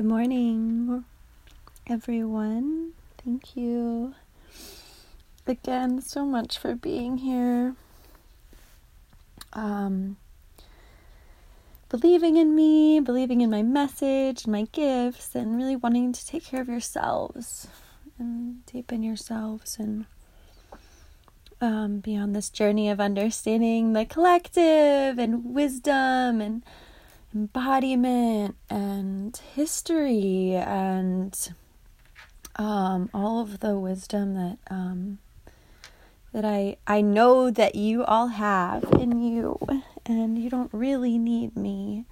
Good morning, everyone. Thank you again so much for being here. Um, believing in me, believing in my message, and my gifts, and really wanting to take care of yourselves and deepen yourselves and um, be on this journey of understanding the collective and wisdom and embodiment and history and um, all of the wisdom that um, that I I know that you all have in you, and you don't really need me,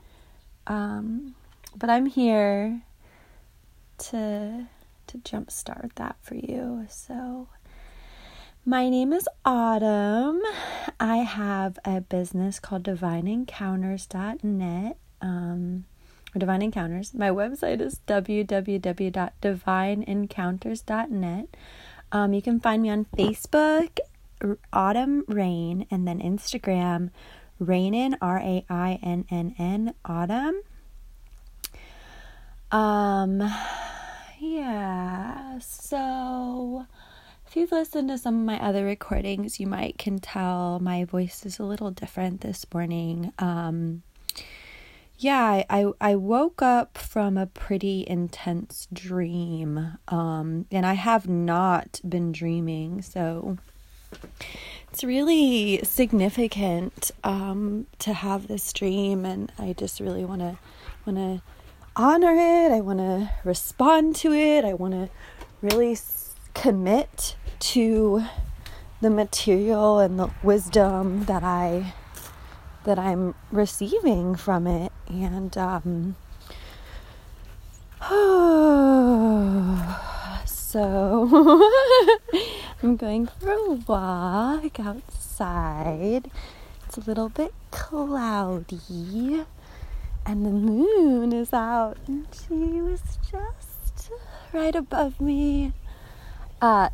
um, but I'm here to to jumpstart that for you. So. My name is Autumn. I have a business called divineencounters.net um, or Divine Encounters. My website is www.divineencounters.net. Um, you can find me on Facebook, Autumn Rain, and then Instagram, Rainin, R A I N N N, Autumn. Um, yeah, so if you've listened to some of my other recordings, you might can tell my voice is a little different this morning. Um, yeah, I, I woke up from a pretty intense dream. Um, and I have not been dreaming, so it's really significant um, to have this dream and I just really want to want to honor it. I want to respond to it. I want to really s- commit to the material and the wisdom that I that I'm receiving from it. And um, so I'm going for a walk outside. It's a little bit cloudy, and the moon is out, and she was just right above me. Uh,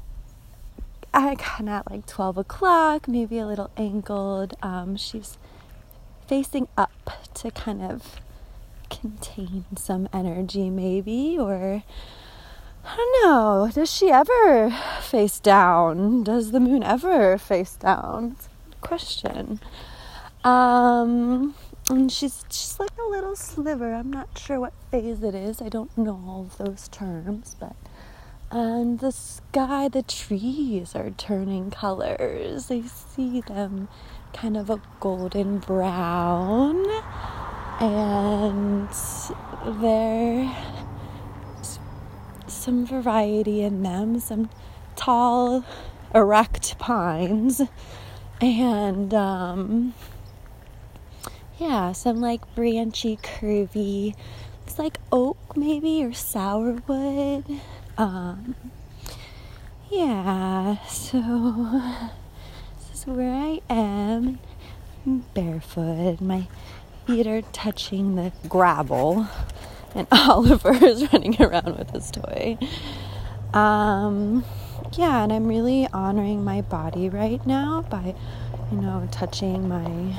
I kind of at like 12 o'clock, maybe a little angled. Um, she's facing up to kind of contain some energy, maybe, or I don't know. Does she ever face down? Does the moon ever face down? question. Um, and she's just like a little sliver. I'm not sure what phase it is. I don't know all those terms, but and the sky, the trees are turning colors. I see them kind of a golden brown, and there's some variety in them, some tall, erect pines, and um, yeah, some like branchy, curvy, it's like oak maybe or sourwood. Um, yeah, so where I am, barefoot. My feet are touching the gravel, and Oliver is running around with his toy. Um, yeah, and I'm really honoring my body right now by, you know, touching my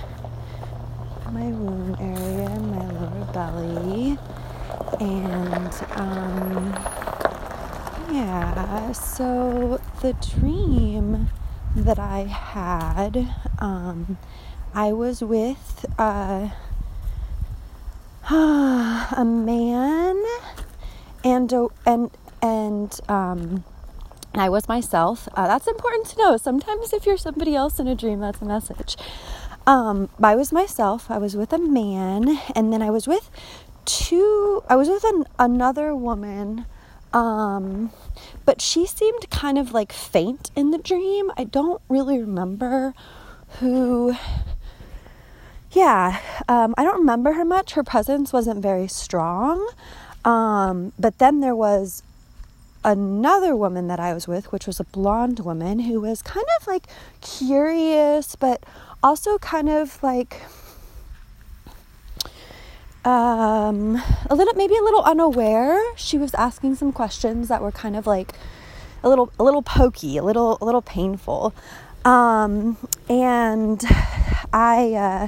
my womb area, my lower belly, and um, yeah. So the dream that I had. Um, I was with uh, a man and and and um, I was myself. Uh, that's important to know. Sometimes if you're somebody else in a dream, that's a message. Um, I was myself. I was with a man, and then I was with two. I was with an, another woman um, but she seemed kind of like faint in the dream. I don't really remember who. Yeah, um, I don't remember her much. Her presence wasn't very strong. Um, but then there was another woman that I was with, which was a blonde woman who was kind of like curious, but also kind of like um, a little maybe a little unaware. She was asking some questions that were kind of like a little a little pokey, a little a little painful. Um, and I uh,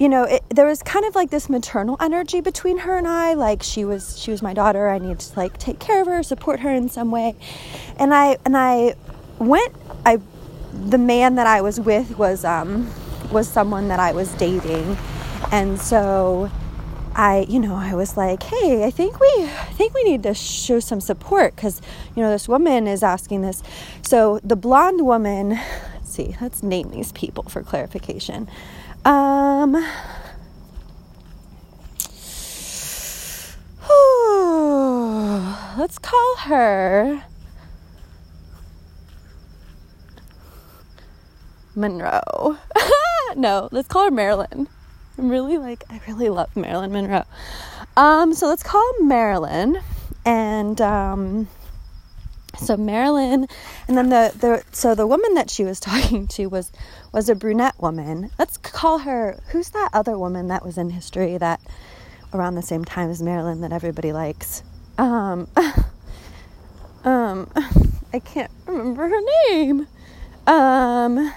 you know, it, there was kind of like this maternal energy between her and I. Like she was, she was my daughter. I needed to like take care of her, support her in some way. And I, and I went, I, the man that I was with was, um, was someone that I was dating. And so I, you know, I was like, hey, I think we, I think we need to show some support because, you know, this woman is asking this. So the blonde woman, let's see, let's name these people for clarification. Um, let's call her Monroe. no, let's call her Marilyn. I'm really like, I really love Marilyn Monroe. Um, so let's call Marilyn. And, um, so Marilyn, and then the, the so the woman that she was talking to was was a brunette woman. Let's call her. Who's that other woman that was in history that around the same time as Marilyn that everybody likes? Um, um, I can't remember her name. Um,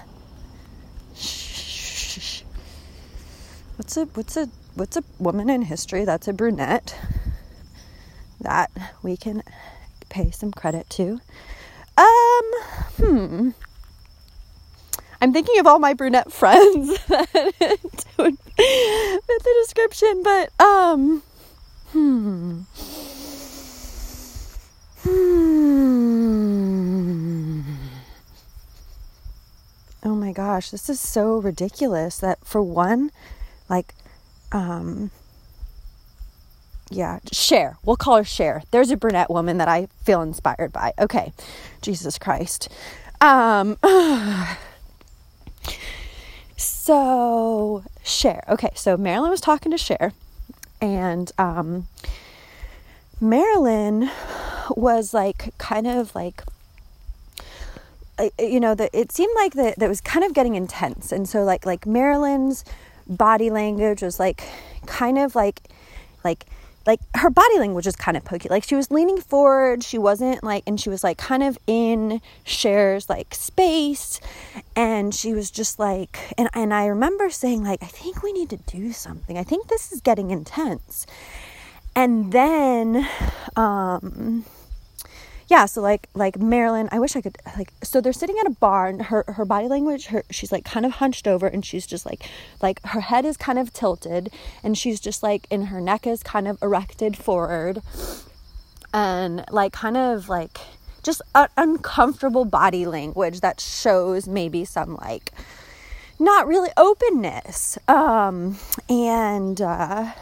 what's a what's a what's a woman in history that's a brunette that we can pay some credit to. Um, hmm. I'm thinking of all my brunette friends that fit the description, but um, hmm. Hmm. Oh my gosh, this is so ridiculous that for one, like, um, yeah, Cher. We'll call her Cher. There's a brunette woman that I feel inspired by. Okay, Jesus Christ. Um, so Cher. Okay, so Marilyn was talking to Cher, and um, Marilyn was like kind of like you know that it seemed like that that was kind of getting intense and so like like marilyn's body language was like kind of like like like her body language was kind of pokey. Like she was leaning forward, she wasn't like, and she was like kind of in Cher's like space, and she was just like, and and I remember saying like, I think we need to do something. I think this is getting intense, and then, um, yeah, so like like Marilyn, I wish I could like so they're sitting at a bar and her her body language, her she's like kind of hunched over and she's just like like her head is kind of tilted and she's just like and her neck is kind of erected forward and like kind of like just uncomfortable body language that shows maybe some like not really openness. Um and uh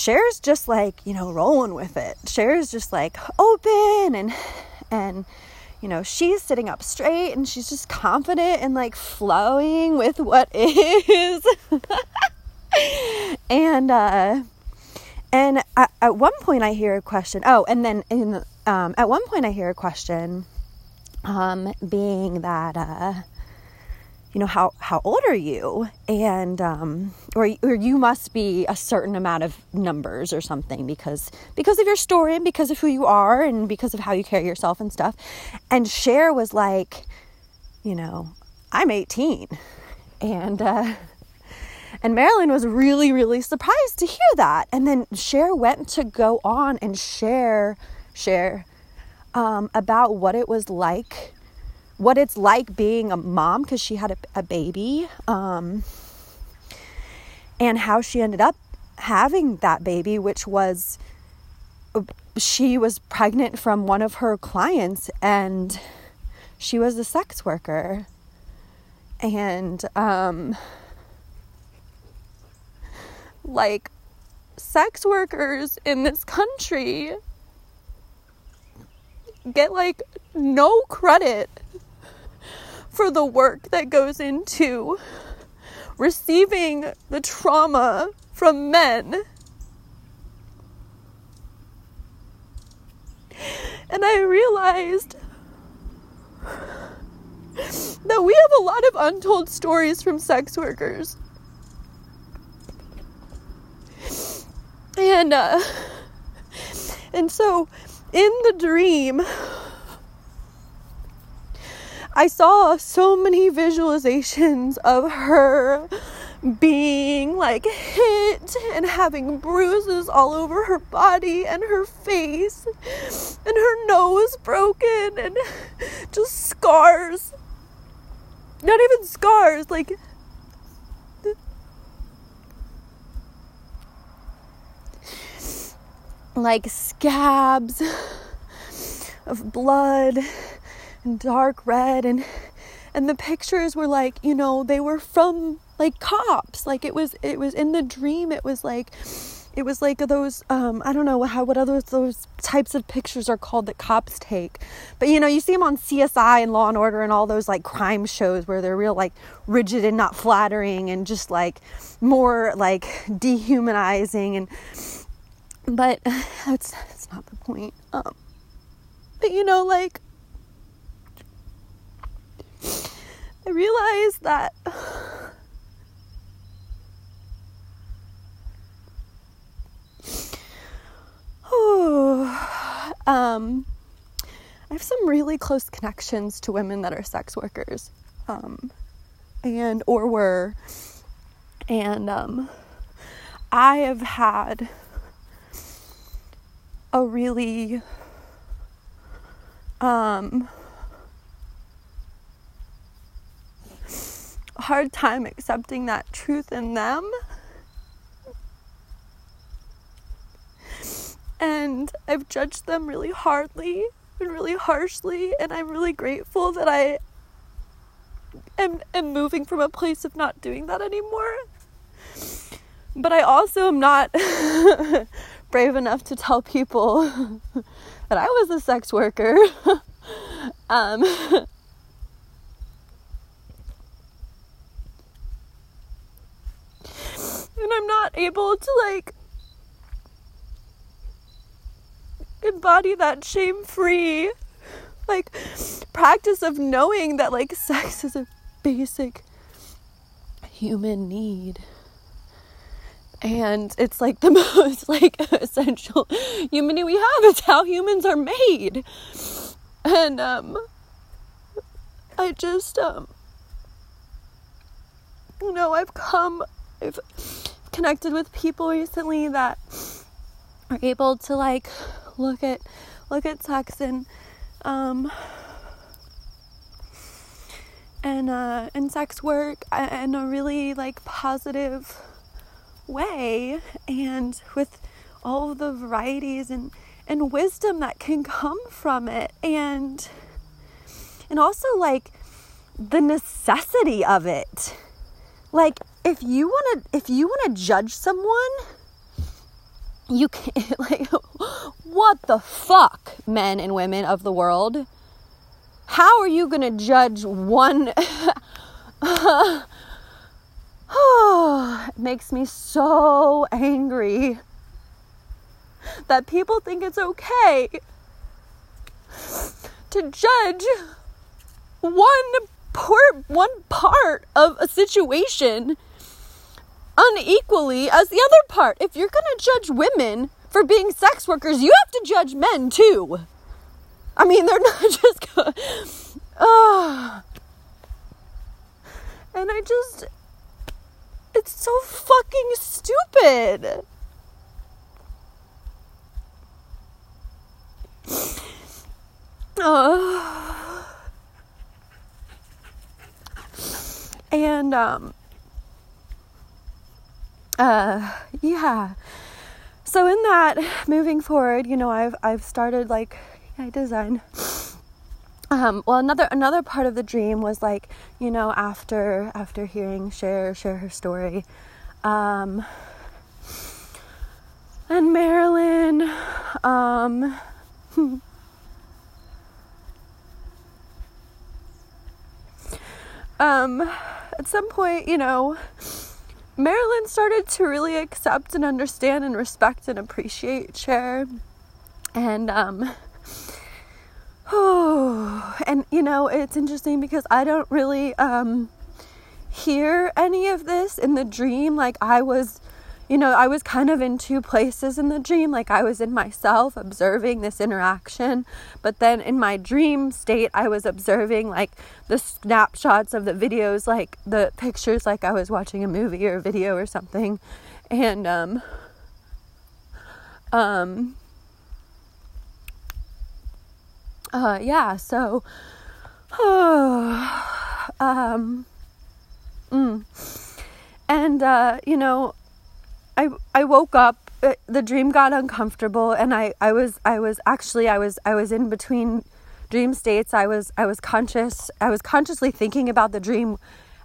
Cher's just like, you know, rolling with it. Cher's just like open and and you know, she's sitting up straight and she's just confident and like flowing with what is. and uh and at, at, one point I hear a question. Oh, and then in um at one point I hear a question um being that uh you know how how old are you? And um, or or you must be a certain amount of numbers or something because because of your story and because of who you are and because of how you carry yourself and stuff. And Cher was like you know I'm 18 and uh, and Marilyn was really really surprised to hear that. And then Cher went to go on and share share um, about what it was like what it's like being a mom because she had a, a baby um, and how she ended up having that baby, which was she was pregnant from one of her clients and she was a sex worker. And, um, like, sex workers in this country get like no credit for the work that goes into receiving the trauma from men. And I realized that we have a lot of untold stories from sex workers. And uh and so in the dream I saw so many visualizations of her being like hit and having bruises all over her body and her face and her nose broken and just scars. Not even scars, like like scabs of blood and dark red and and the pictures were like you know they were from like cops like it was it was in the dream it was like it was like those um, I don't know how what other those types of pictures are called that cops take, but you know you see them on CSI and Law and Order and all those like crime shows where they're real like rigid and not flattering and just like more like dehumanizing and but that's that's not the point. Um, but you know like I realized that um, I have some really close connections to women that are sex workers, um, and or were, and um, I have had a really um, hard time accepting that truth in them and I've judged them really hardly and really harshly and I'm really grateful that I am, am moving from a place of not doing that anymore. But I also am not brave enough to tell people that I was a sex worker. um, and I'm not able to like embody that shame free like practice of knowing that like sex is a basic human need. And it's like the most like essential human need we have. It's how humans are made. And um i just um you know i've come i've connected with people recently that are able to like look at look at sex and um and uh and sex work in a really like positive way and with all the varieties and and wisdom that can come from it and and also like the necessity of it. Like if you want to if you want to judge someone you can't like what the fuck men and women of the world? How are you going to judge one? It makes me so angry that people think it's okay to judge one part one part of a situation unequally as the other part. If you're going to judge women for being sex workers, you have to judge men too. I mean, they're not just. Uh, and I just. It's so fucking stupid. Uh, and um uh, yeah. So in that, moving forward, you know, I've I've started like I design. Um, well, another another part of the dream was like, you know, after after hearing Cher share her story, um, and Marilyn, um, um, at some point, you know, Marilyn started to really accept and understand and respect and appreciate Cher. And um oh, and you know, it's interesting because I don't really um hear any of this in the dream like I was you know, I was kind of in two places in the dream. Like I was in myself observing this interaction, but then in my dream state, I was observing like the snapshots of the videos, like the pictures, like I was watching a movie or a video or something. And, um, um, uh, yeah, so, oh, um, mm. and, uh, you know, I I woke up uh, the dream got uncomfortable and I I was I was actually I was I was in between dream states. I was I was conscious I was consciously thinking about the dream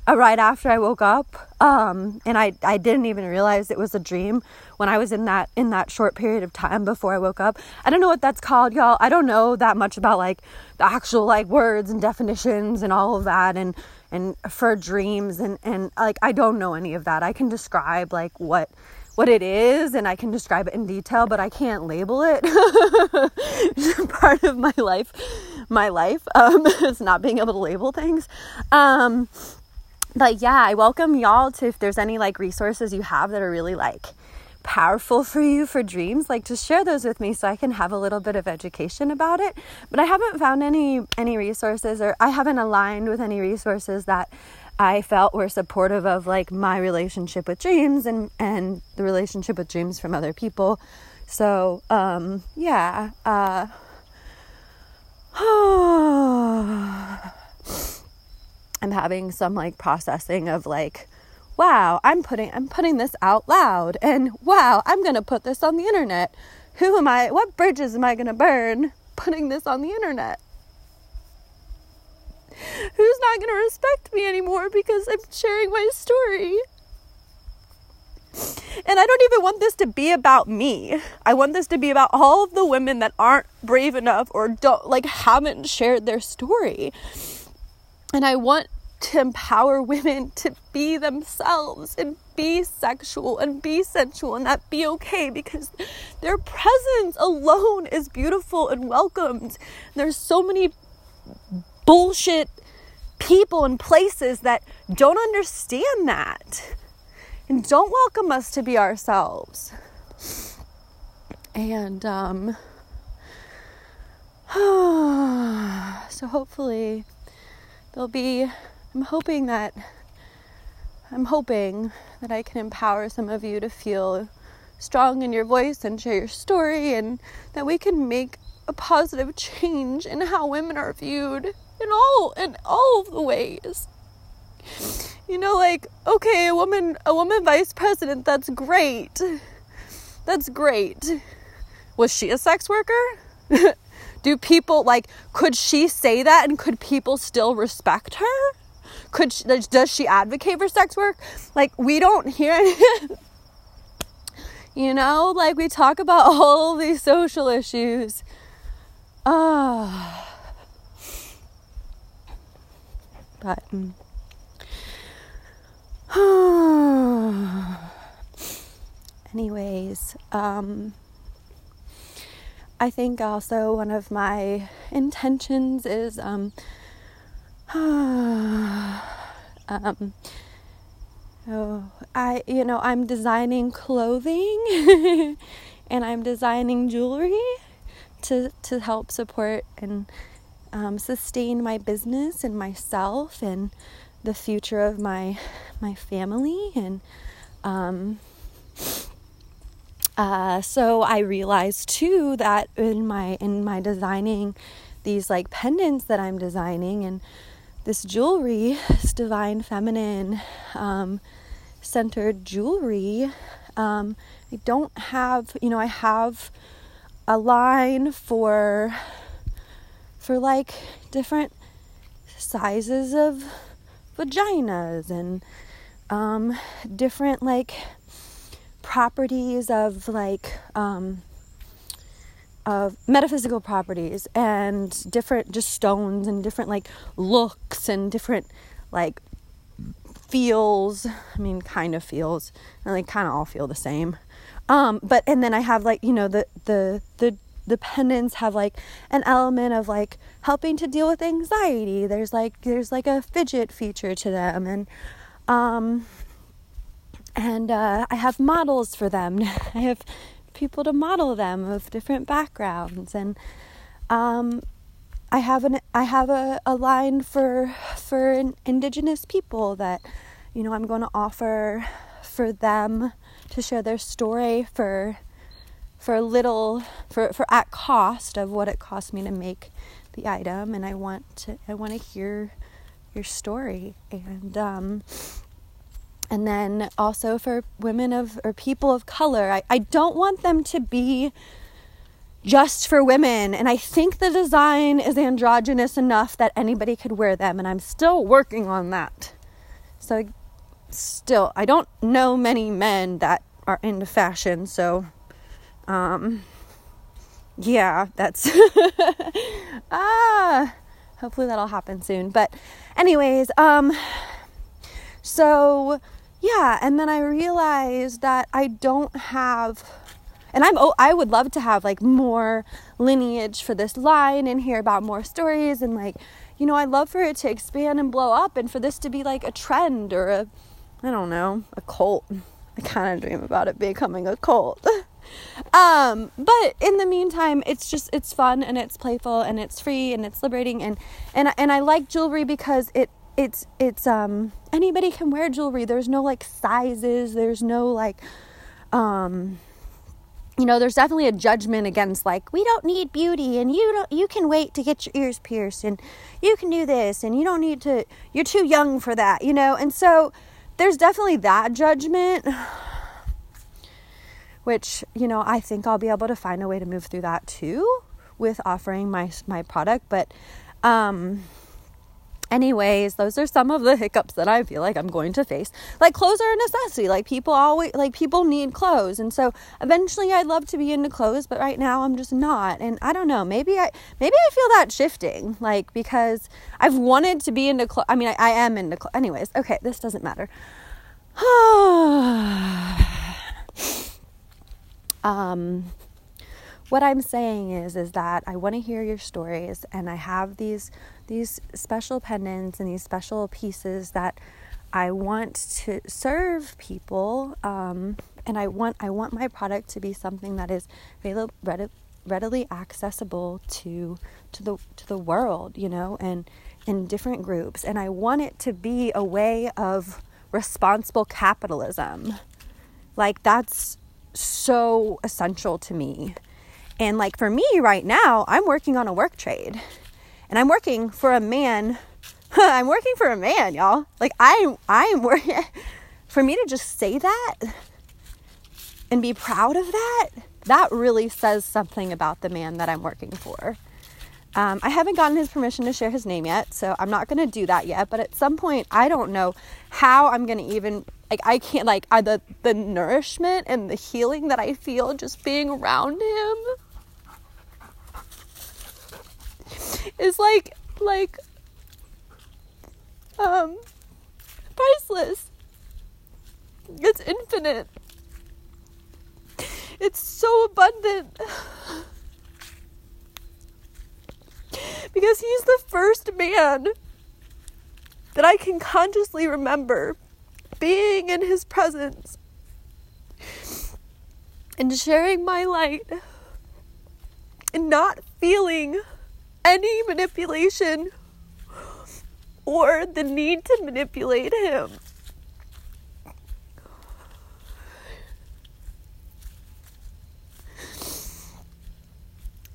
uh, right after I woke up um, and I I didn't even realize it was a dream when I was in that in that short period of time before I woke up. I don't know what that's called y'all. I don't know that much about like the actual like words and definitions and all of that and and for dreams and and like I don't know any of that I can describe like what what it is and I can describe it in detail, but I can't label it. Part of my life, my life, um, is not being able to label things. Um, but yeah, I welcome y'all to if there's any like resources you have that are really like powerful for you for dreams like to share those with me so i can have a little bit of education about it but i haven't found any any resources or i haven't aligned with any resources that I felt were supportive of like my relationship with dreams and and the relationship with dreams from other people. So um, yeah, uh, I'm having some like processing of like, wow, I'm putting I'm putting this out loud, and wow, I'm gonna put this on the internet. Who am I? What bridges am I gonna burn putting this on the internet? who's not going to respect me anymore because I'm sharing my story. And I don't even want this to be about me. I want this to be about all of the women that aren't brave enough or don't like haven't shared their story. And I want to empower women to be themselves and be sexual and be sensual and that be okay because their presence alone is beautiful and welcomed. There's so many bullshit people and places that don't understand that and don't welcome us to be ourselves. And um, so hopefully there'll be, I'm hoping that, I'm hoping that I can empower some of you to feel strong in your voice and share your story and that we can make a positive change in how women are viewed in all in all of the ways. You know, like, okay, a woman a woman vice president, that's great. That's great. Was she a sex worker? Do people like could she say that and could people still respect her? Could she, does she advocate for sex work? Like we don't hear You know, like we talk about all these social issues. Ah. But anyways, um, I think also one of my intentions is um, um, oh, I you know I'm designing clothing and I'm designing jewelry to to help support and um, sustain my business and myself and the future of my my family and um, uh, so I realized too that in my in my designing these like pendants that I'm designing and this jewelry, this divine feminine um, centered jewelry, um, I don't have you know I have a line for for like different sizes of vaginas and um, different like properties of like um, of metaphysical properties and different just stones and different like looks and different like feels i mean kind of feels and they kind of all feel the same um but and then i have like you know the the the the pendants have like an element of like helping to deal with anxiety. There's like there's like a fidget feature to them and um and uh, I have models for them. I have people to model them of different backgrounds, and um, I have an I have a, a line for for indigenous people that you know I'm going to offer for them to share their story for for little for for at cost of what it cost me to make the item. And I want to I want to hear your story. And um and then also for women of or people of color I, I don't want them to be just for women. And i think the design is androgynous enough that anybody could wear them and i'm still working on that. So still i don't know many men that are into fashion so um yeah that's ah hopefully that'll happen soon. But anyways um so yeah, and then I realized that I don't have and I'm oh, I would love to have like more lineage for this line and hear about more stories and like you know, I love for it to expand and blow up and for this to be like a trend or a I don't know, a cult. I kind of dream about it becoming a cult. um, but in the meantime, it's just it's fun and it's playful and it's free and it's liberating and and and I like jewelry because it it's it's um anybody can wear jewelry. There's no like sizes. There's no like um you know there's definitely a judgment against like we don't need beauty and you don't you can wait to get your ears pierced and you can do this and you don't need to you're too young for that you know? And so there's definitely that judgment which you know I think I'll be able to find a way to move through that too with offering my my product. But um anyways those are some of the hiccups that i feel like i'm going to face. Like clothes are a necessity. Like people always like people need clothes. And so eventually i'd love to be into clothes but right now i'm just not. And i don't know. Maybe i maybe i feel that shifting. Like because i've wanted to be into clothes i mean I, I am into clothes anyways. Okay this doesn't matter. Um what i'm saying is is that i want to hear your stories and i have these these special pendants and these special pieces that I want to serve people, um, and I want I want my product to be something that is readily accessible to to the to the world, you know, and in different groups. And I want it to be a way of responsible capitalism. Like that's so essential to me. And like for me right now, I'm working on a work trade and I'm working for a man. I'm working for a man, y'all. Like I I'm working for me to just say that and be proud of that. That really says something about the man that I'm working for. Um, I haven't gotten his permission to share his name yet, so I'm not going to do that yet. But at some point, I don't know how I'm going to even like I can't like I, the the nourishment and the healing that I feel just being around him is like like um priceless. It's infinite. It's so abundant. because he's the first man that I can consciously remember being in his presence and sharing my light and not feeling any manipulation or the need to manipulate him.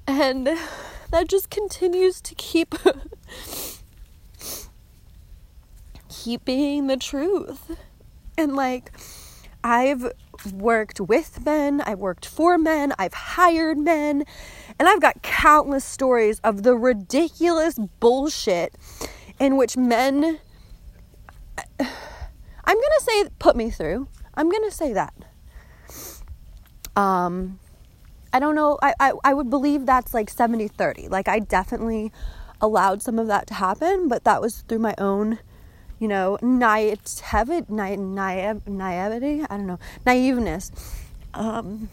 And that just continues to keep keep being the truth. And like I've worked with men, I've worked for men, I've hired men, and I've got countless stories of the ridiculous bullshit in which men, I'm going to say, put me through. I'm going to say that. Um, I don't know. I, I, I would believe that's like 70 30. Like, I definitely allowed some of that to happen, but that was through my own, you know, naivety, naivety, I don't know, naiveness. Um,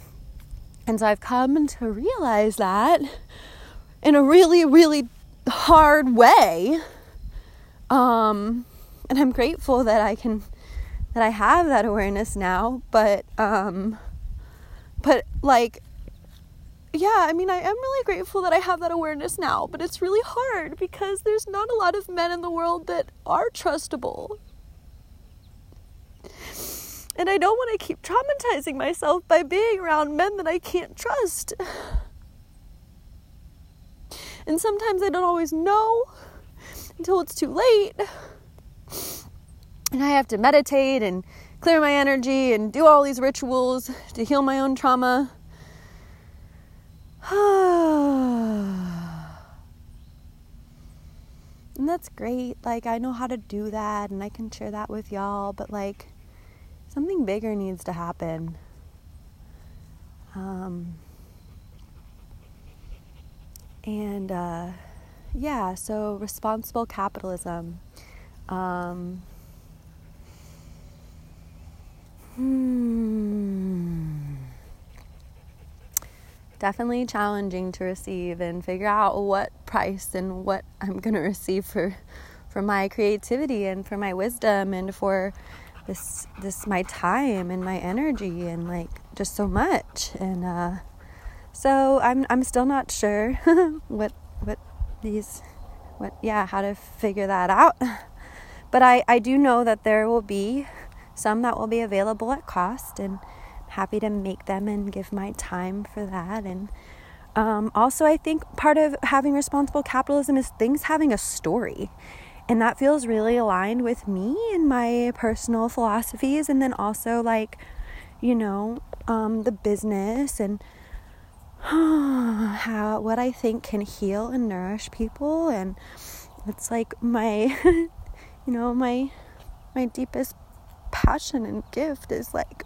and so I've come to realize that in a really, really hard way. Um, and I'm grateful that I can that I have that awareness now, but um but like yeah, I mean, I am really grateful that I have that awareness now, but it's really hard because there's not a lot of men in the world that are trustable. And I don't want to keep traumatizing myself by being around men that I can't trust. And sometimes I don't always know until it's too late. And I have to meditate and clear my energy and do all these rituals to heal my own trauma. and that's great. Like, I know how to do that and I can share that with y'all, but like, something bigger needs to happen. Um, and uh, yeah, so responsible capitalism. Um, hmm. Definitely challenging to receive and figure out what price and what I'm going to receive for for my creativity and for my wisdom and for this this my time and my energy and like just so much. And uh so I'm I'm still not sure what what these what yeah how to figure that out. But I I do know that there will be some that will be available at cost and happy to make them and give my time for that. And um, also I think part of having responsible capitalism is things having a story and that feels really aligned with me and my personal philosophies and then also like you know um, the business and how what I think can heal and nourish people. And it's like my you know my my deepest passion and gift is like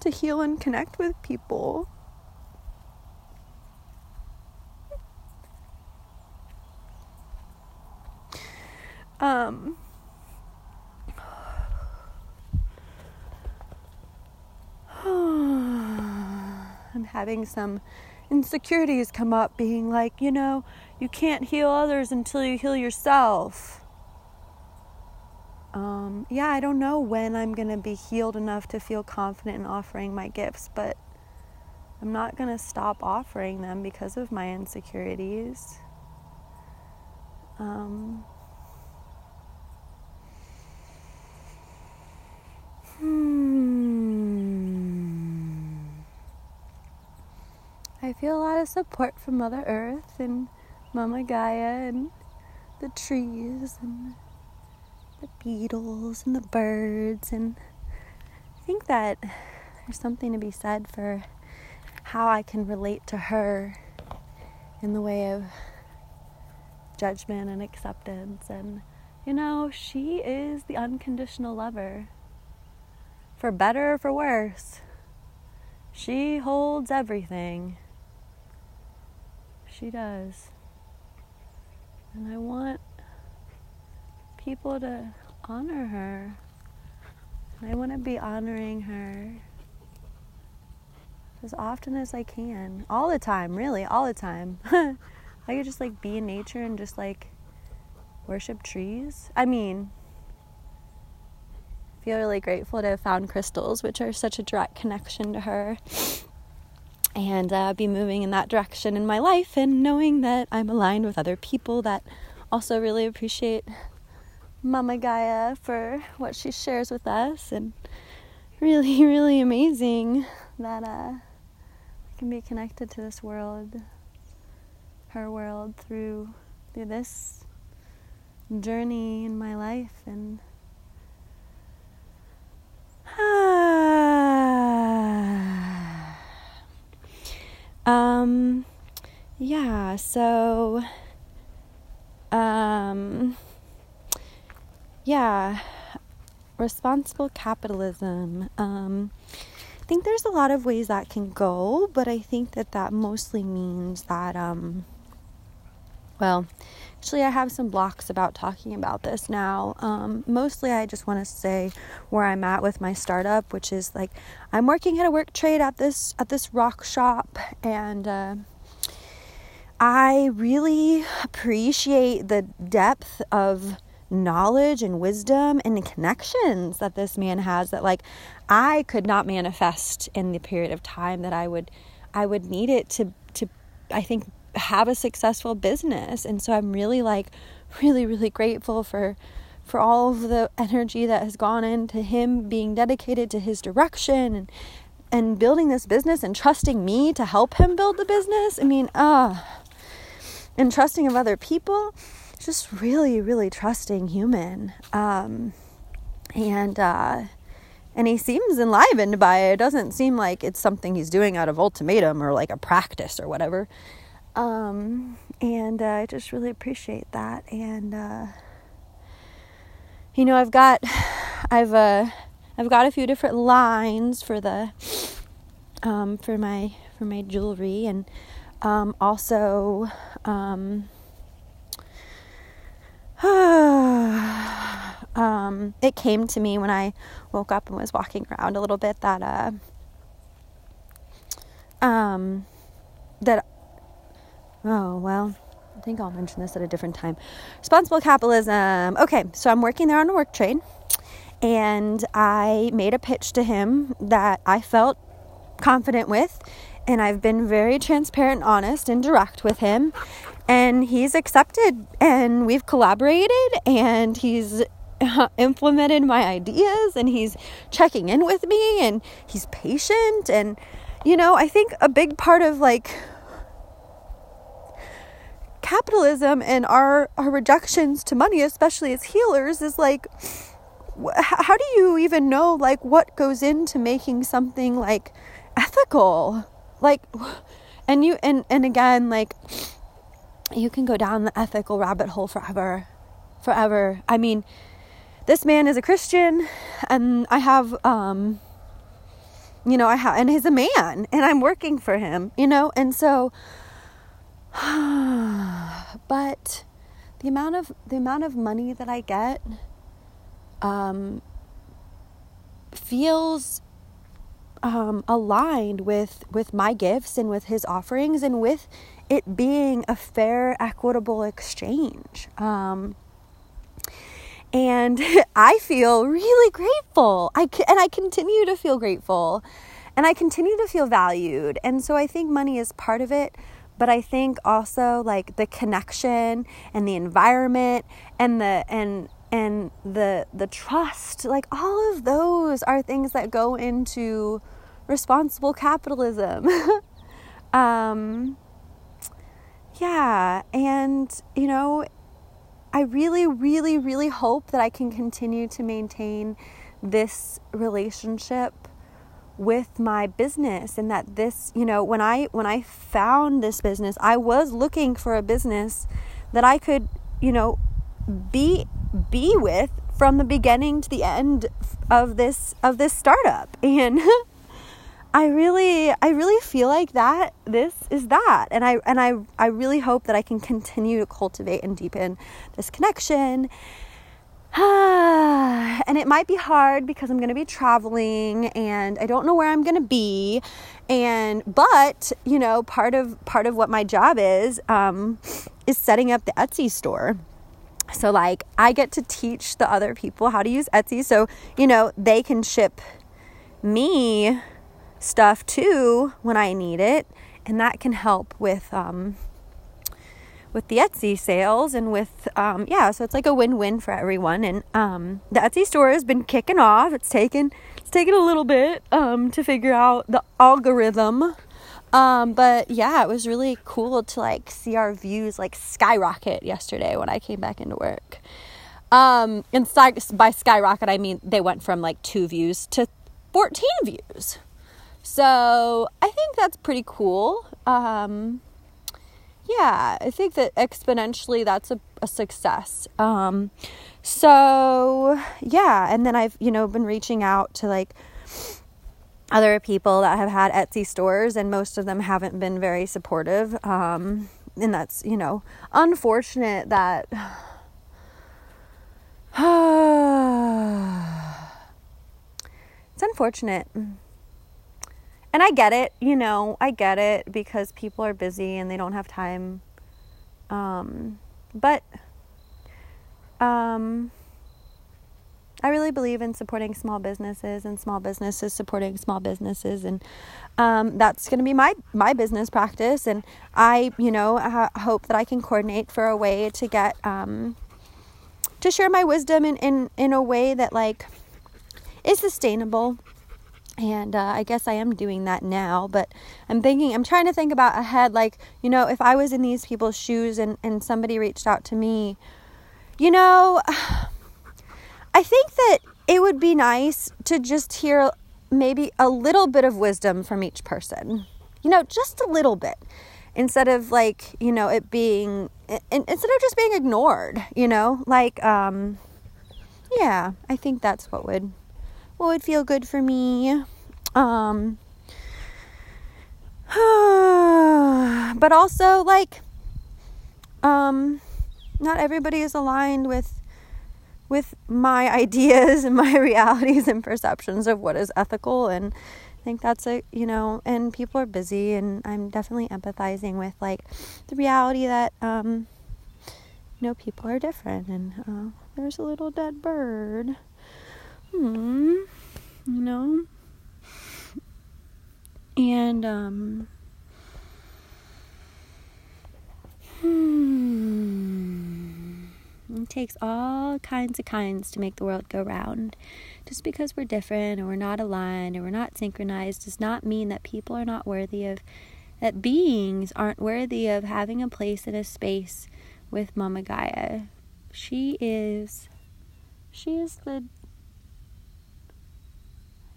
to heal and connect with people um I'm having some insecurities come up, being like, you know, you can't heal others until you heal yourself. Um, yeah, I don't know when I'm going to be healed enough to feel confident in offering my gifts, but I'm not going to stop offering them because of my insecurities. Um, Hmm. I feel a lot of support from Mother Earth and Mama Gaia and the trees and the beetles and the birds. And I think that there's something to be said for how I can relate to her in the way of judgment and acceptance. And, you know, she is the unconditional lover, for better or for worse. She holds everything. She does. And I want people to honor her. And I want to be honoring her as often as I can. All the time, really, all the time. I could just like be in nature and just like worship trees. I mean, feel really grateful to have found crystals, which are such a direct connection to her and uh, be moving in that direction in my life and knowing that I'm aligned with other people that also really appreciate Mama Gaia for what she shares with us and really, really amazing that uh, I can be connected to this world, her world through through this journey in my life and Um, yeah, so, um, yeah, responsible capitalism. Um, I think there's a lot of ways that can go, but I think that that mostly means that, um, well, actually, I have some blocks about talking about this now. Um, mostly, I just want to say where I'm at with my startup, which is like I'm working at a work trade at this at this rock shop, and uh, I really appreciate the depth of knowledge and wisdom and connections that this man has that like I could not manifest in the period of time that I would I would need it to to I think have a successful business. And so I'm really like really really grateful for for all of the energy that has gone into him being dedicated to his direction and and building this business and trusting me to help him build the business. I mean, uh and trusting of other people just really, really trusting human. Um, and uh, and he seems enlivened by it. It doesn't seem like it's something he's doing out of ultimatum or like a practice or whatever. Um, and uh, I just really appreciate that. And uh, you know, I've got, I've uh, I've got a few different lines for the, um, for my for my jewelry, and um, also. Um, um, it came to me when I woke up and was walking around a little bit that uh, um, that oh well I think I'll mention this at a different time. Responsible capitalism. Okay, so I'm working there on a work train, and I made a pitch to him that I felt confident with, and I've been very transparent, honest, and direct with him and he's accepted and we've collaborated and he's implemented my ideas and he's checking in with me and he's patient and you know i think a big part of like capitalism and our our rejections to money especially as healers is like how do you even know like what goes into making something like ethical like and you and and again like you can go down the ethical rabbit hole forever. Forever. I mean, this man is a Christian and I have um you know, I have and he's a man and I'm working for him, you know? And so but the amount of the amount of money that I get um feels um, aligned with with my gifts and with his offerings and with it being a fair, equitable exchange. Um, and I feel really grateful. I and I continue to feel grateful, and I continue to feel valued. And so I think money is part of it, but I think also like the connection and the environment and the and and the the trust, like all of those are things that go into responsible capitalism. um, yeah, and you know, I really, really, really hope that I can continue to maintain this relationship with my business and that this you know when i when i found this business i was looking for a business that i could you know be be with from the beginning to the end of this of this startup and I really I really feel like that this is that and I and I I really hope that I can continue to cultivate and deepen this connection. and it might be hard because I'm going to be traveling and I don't know where I'm going to be and but you know part of part of what my job is um, is setting up the Etsy store. So like I get to teach the other people how to use Etsy so you know they can ship me stuff too when I need it, and that can help with um, with the Etsy sales and with um, yeah, so it's like a win-win for everyone. And um, the Etsy store has been kicking off. It's taken it's taken a little bit um, to figure out the algorithm. Um, but yeah, it was really cool to like see our views like skyrocket yesterday when I came back into work. Um, and by skyrocket, I mean they went from like two views to 14 views. So I think that's pretty cool. Um, yeah, I think that exponentially that's a, a success. Um, so yeah, and then I've, you know, been reaching out to like other people that have had Etsy stores, and most of them haven't been very supportive. Um, and that's, you know, unfortunate that. it's unfortunate and I get it, you know, I get it because people are busy and they don't have time. Um, but um, I really believe in supporting small businesses and small businesses supporting small businesses, and um, that's going to be my my business practice. And I, you know, ha- hope that I can coordinate for a way to get um, to share my wisdom in in in a way that like is sustainable. And uh, I guess I am doing that now, but I'm thinking, I'm trying to think about ahead. Like, you know, if I was in these people's shoes and, and somebody reached out to me, you know, I think that it would be nice to just hear maybe a little bit of wisdom from each person. You know, just a little bit. Instead of like, you know, it being instead of just being ignored, you know? Like um yeah, I think that's what would what would feel good for me. Um but also like um not everybody is aligned with with my ideas and my realities and perceptions of what is ethical and I think that's a you know and people are busy and I'm definitely empathizing with like the reality that um you know people are different and uh, there's a little dead bird hmm you know and um hmm it takes all kinds of kinds to make the world go round. Just because we're different or we're not aligned or we're not synchronized does not mean that people are not worthy of, that beings aren't worthy of having a place in a space with Mama Gaia. She is, she is the,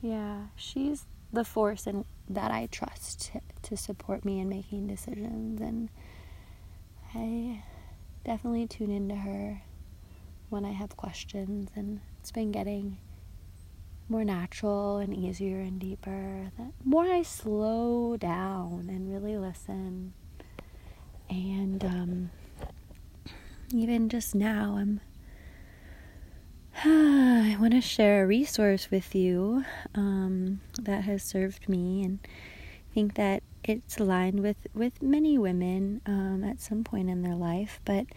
yeah, she's the force and that I trust to, support me in making decisions and I definitely tune into her when I have questions, and it's been getting more natural and easier and deeper. The more I slow down and really listen, and um, even just now, I'm. I want to share a resource with you um, that has served me, and I think that it's aligned with with many women um, at some point in their life. But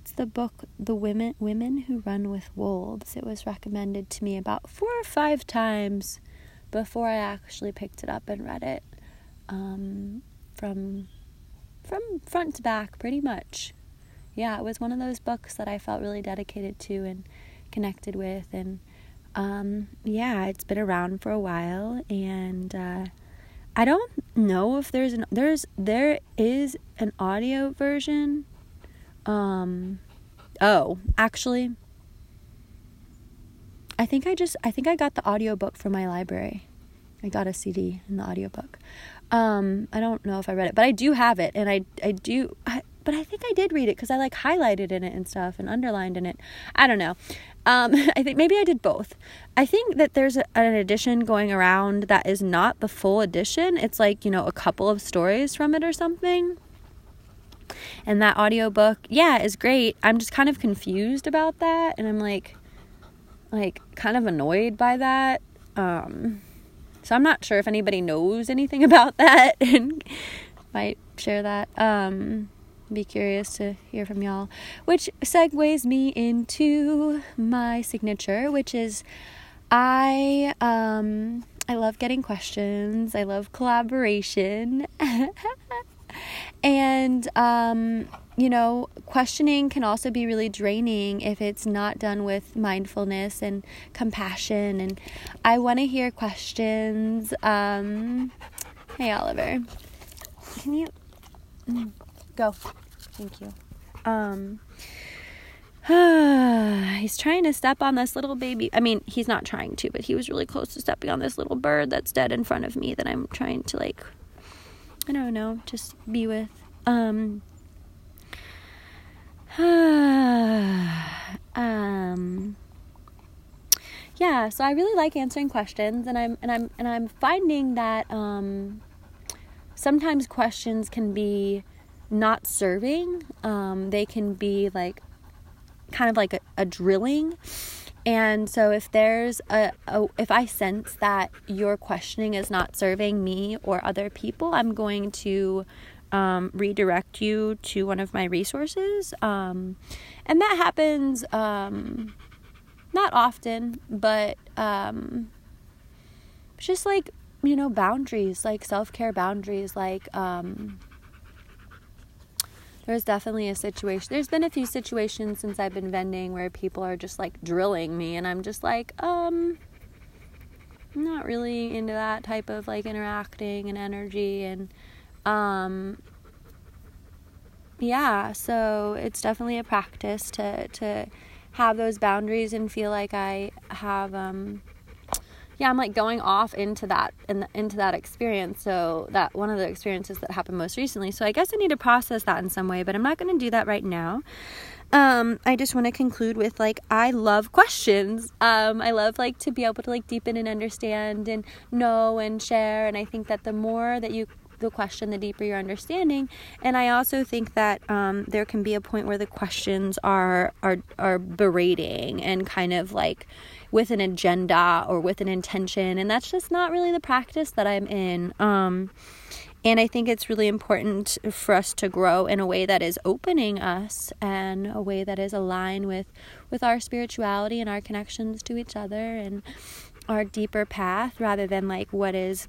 it's the book "The Women Women Who Run with Wolves." It was recommended to me about four or five times before I actually picked it up and read it, um, from from front to back, pretty much. Yeah, it was one of those books that I felt really dedicated to and connected with, and um, yeah, it's been around for a while, and uh, I don't know if there's an there's there is an audio version. Um oh, actually I think I just I think I got the audiobook from my library. I got a CD in the audiobook. Um I don't know if I read it, but I do have it and I I do I, but I think I did read it cuz I like highlighted in it and stuff and underlined in it. I don't know. Um, I think maybe I did both. I think that there's a, an edition going around that is not the full edition. It's like, you know, a couple of stories from it or something. And that audiobook, yeah, is great. I'm just kind of confused about that and I'm like like kind of annoyed by that. Um so I'm not sure if anybody knows anything about that and might share that. Um be curious to hear from y'all. Which segues me into my signature, which is I um I love getting questions. I love collaboration. and um you know, questioning can also be really draining if it's not done with mindfulness and compassion. And I want to hear questions. Um, hey, Oliver, can you mm, go? Thank you. Um, he's trying to step on this little baby. I mean, he's not trying to, but he was really close to stepping on this little bird that's dead in front of me that I'm trying to like I don't know, just be with. Um um yeah, so I really like answering questions and I'm and I'm and I'm finding that um sometimes questions can be not serving. Um, they can be like kind of like a, a drilling. And so if there's a, a, if I sense that your questioning is not serving me or other people, I'm going to um, redirect you to one of my resources. Um, and that happens um, not often, but um, just like, you know, boundaries, like self care boundaries, like, um, there's definitely a situation. There's been a few situations since I've been vending where people are just like drilling me, and I'm just like, um, not really into that type of like interacting and energy, and um, yeah. So it's definitely a practice to to have those boundaries and feel like I have um yeah, I'm like going off into that in, into that experience. So that one of the experiences that happened most recently. So I guess I need to process that in some way, but I'm not going to do that right now. Um, I just want to conclude with like I love questions. Um, I love like to be able to like deepen and understand and know and share. And I think that the more that you the question, the deeper your understanding. And I also think that um, there can be a point where the questions are are are berating and kind of like with an agenda or with an intention and that's just not really the practice that I'm in um, and I think it's really important for us to grow in a way that is opening us and a way that is aligned with with our spirituality and our connections to each other and our deeper path rather than like what is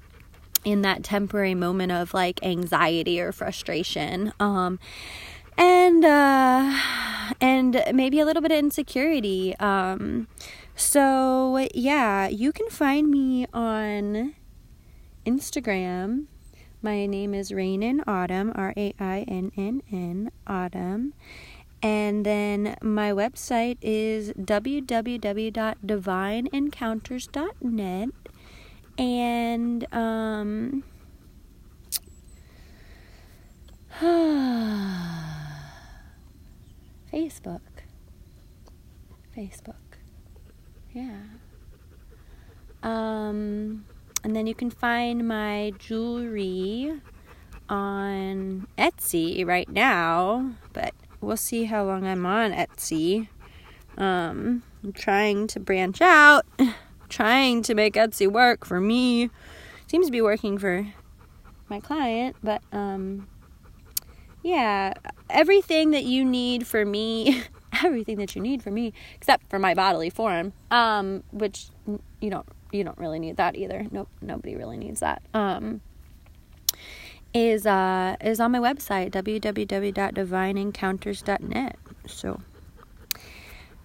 in that temporary moment of like anxiety or frustration um, and uh, and maybe a little bit of insecurity um, so, yeah, you can find me on Instagram. My name is Raininn Autumn, R A I N N N Autumn. And then my website is www.divineencounters.net. And, um, Facebook. Facebook. Yeah. Um, and then you can find my jewelry on Etsy right now, but we'll see how long I'm on Etsy. Um, I'm trying to branch out, trying to make Etsy work for me. Seems to be working for my client, but um, yeah, everything that you need for me everything that you need for me except for my bodily form um which you don't you don't really need that either. Nope nobody really needs that. Um is uh is on my website www.divineencounters.net so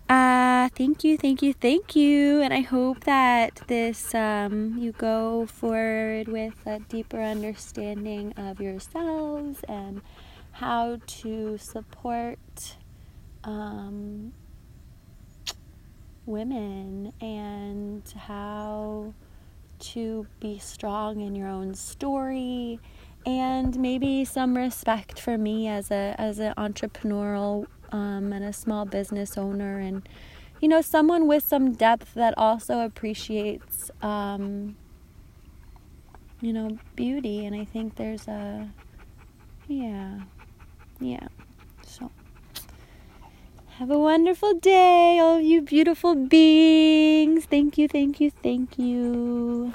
uh thank you thank you thank you. And i hope that this um you go forward with a deeper understanding of yourselves and how to support um, women and how to be strong in your own story and maybe some respect for me as a as an entrepreneurial um, and a small business owner and you know someone with some depth that also appreciates um, you know beauty and i think there's a yeah yeah so have a wonderful day, all you beautiful beings. Thank you, thank you, thank you.